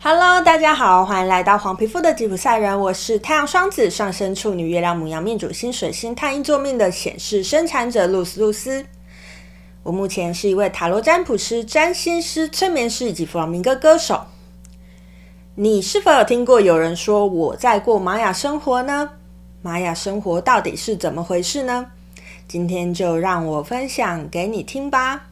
Hello，大家好，欢迎来到黄皮肤的吉普赛人。我是太阳双子上升处女月亮母羊命主星水星太阴坐命的显示生产者露丝露丝。我目前是一位塔罗占卜师、占星师、催眠师以及弗朗明哥歌手。你是否有听过有人说我在过玛雅生活呢？玛雅生活到底是怎么回事呢？今天就让我分享给你听吧。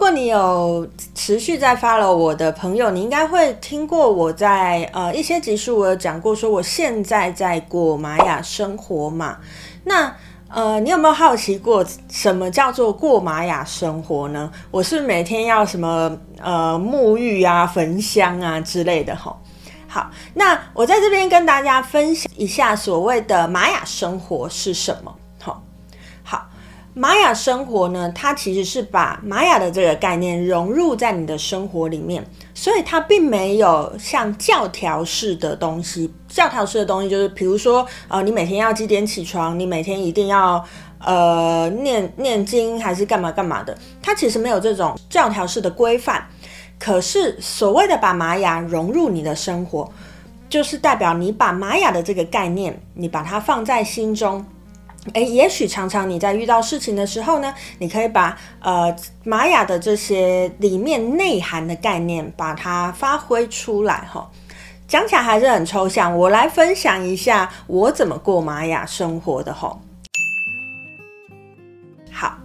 如果你有持续在 follow 我的朋友，你应该会听过我在呃一些集数我有讲过，说我现在在过玛雅生活嘛。那呃，你有没有好奇过什么叫做过玛雅生活呢？我是每天要什么呃沐浴啊、焚香啊之类的吼。好，那我在这边跟大家分享一下所谓的玛雅生活是什么。玛雅生活呢，它其实是把玛雅的这个概念融入在你的生活里面，所以它并没有像教条式的东西。教条式的东西就是，比如说，呃，你每天要几点起床，你每天一定要呃念念经还是干嘛干嘛的，它其实没有这种教条式的规范。可是所谓的把玛雅融入你的生活，就是代表你把玛雅的这个概念，你把它放在心中。诶，也许常常你在遇到事情的时候呢，你可以把呃玛雅的这些里面内涵的概念，把它发挥出来哈。讲起来还是很抽象，我来分享一下我怎么过玛雅生活的哈。好，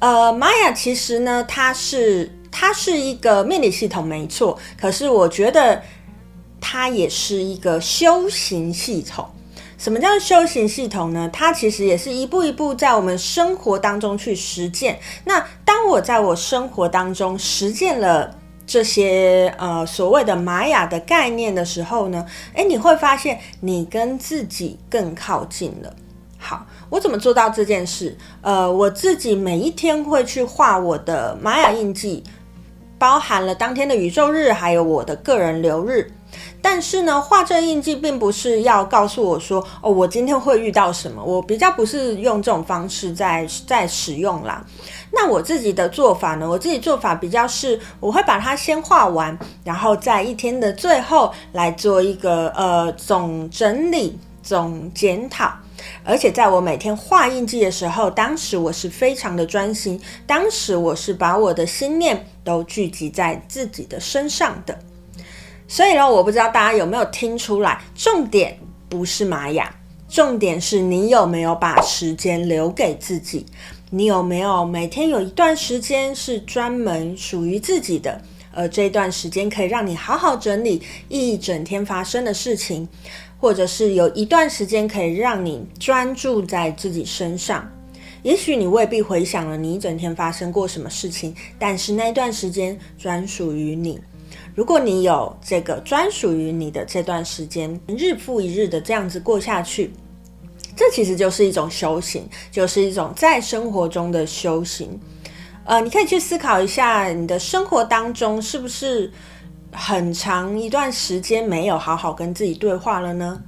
呃，玛雅其实呢，它是它是一个命理系统没错，可是我觉得它也是一个修行系统。什么叫修行系统呢？它其实也是一步一步在我们生活当中去实践。那当我在我生活当中实践了这些呃所谓的玛雅的概念的时候呢，诶，你会发现你跟自己更靠近了。好，我怎么做到这件事？呃，我自己每一天会去画我的玛雅印记，包含了当天的宇宙日，还有我的个人流日。但是呢，画这印记并不是要告诉我说，哦，我今天会遇到什么。我比较不是用这种方式在在使用啦。那我自己的做法呢？我自己做法比较是，我会把它先画完，然后在一天的最后来做一个呃总整理、总检讨。而且在我每天画印记的时候，当时我是非常的专心，当时我是把我的心念都聚集在自己的身上的。所以呢，我不知道大家有没有听出来，重点不是玛雅，重点是你有没有把时间留给自己，你有没有每天有一段时间是专门属于自己的，而这段时间可以让你好好整理一整天发生的事情，或者是有一段时间可以让你专注在自己身上。也许你未必回想了你一整天发生过什么事情，但是那段时间专属于你。如果你有这个专属于你的这段时间，日复一日的这样子过下去，这其实就是一种修行，就是一种在生活中的修行。呃，你可以去思考一下，你的生活当中是不是很长一段时间没有好好跟自己对话了呢？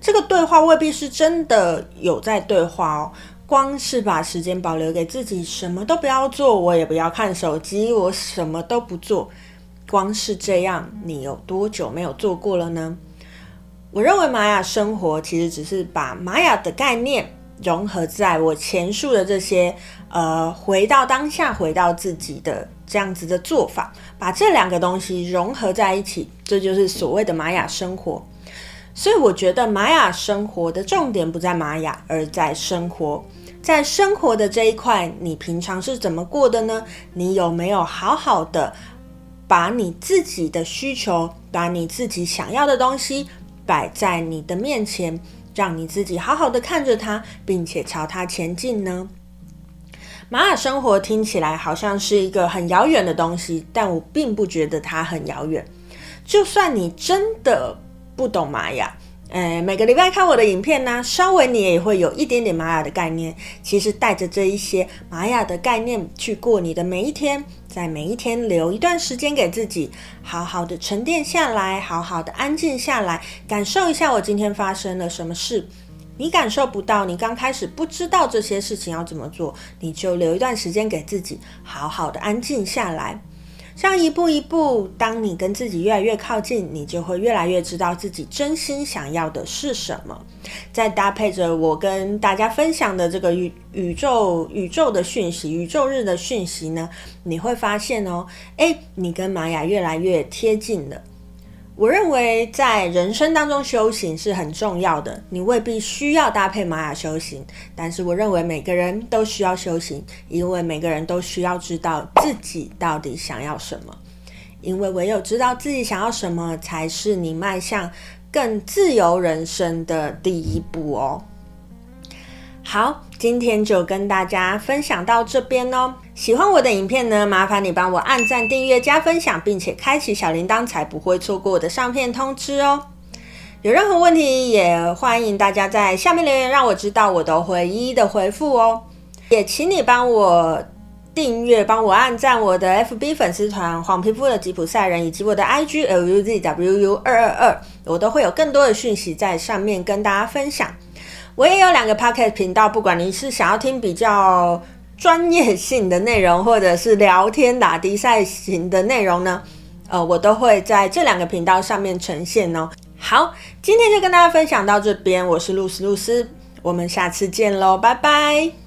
这个对话未必是真的有在对话哦，光是把时间保留给自己，什么都不要做，我也不要看手机，我什么都不做。光是这样，你有多久没有做过了呢？我认为玛雅生活其实只是把玛雅的概念融合在我前述的这些，呃，回到当下、回到自己的这样子的做法，把这两个东西融合在一起，这就是所谓的玛雅生活。所以我觉得玛雅生活的重点不在玛雅，而在生活。在生活的这一块，你平常是怎么过的呢？你有没有好好的？把你自己的需求，把你自己想要的东西摆在你的面前，让你自己好好的看着它，并且朝它前进呢？玛雅生活听起来好像是一个很遥远的东西，但我并不觉得它很遥远。就算你真的不懂玛雅，呃，每个礼拜看我的影片呢，稍微你也会有一点点玛雅的概念。其实带着这一些玛雅的概念去过你的每一天，在每一天留一段时间给自己，好好的沉淀下来，好好的安静下来，感受一下我今天发生了什么事。你感受不到，你刚开始不知道这些事情要怎么做，你就留一段时间给自己，好好的安静下来。像一步一步，当你跟自己越来越靠近，你就会越来越知道自己真心想要的是什么。再搭配着我跟大家分享的这个宇宇宙宇宙的讯息，宇宙日的讯息呢，你会发现哦，诶，你跟玛雅越来越贴近了。我认为在人生当中修行是很重要的，你未必需要搭配玛雅修行，但是我认为每个人都需要修行，因为每个人都需要知道自己到底想要什么，因为唯有知道自己想要什么，才是你迈向更自由人生的第一步哦。好，今天就跟大家分享到这边哦。喜欢我的影片呢，麻烦你帮我按赞、订阅、加分享，并且开启小铃铛，才不会错过我的上片通知哦。有任何问题，也欢迎大家在下面留言，让我知道，我都会一一的回复哦。也请你帮我订阅、帮我按赞我的 FB 粉丝团“黄皮肤的吉普赛人”以及我的 IG LUZWU 二二二，我都会有更多的讯息在上面跟大家分享。我也有两个 Podcast 频道，不管你是想要听比较专业性的内容，或者是聊天打的赛型的内容呢，呃，我都会在这两个频道上面呈现哦。好，今天就跟大家分享到这边，我是露丝露丝，我们下次见喽，拜拜。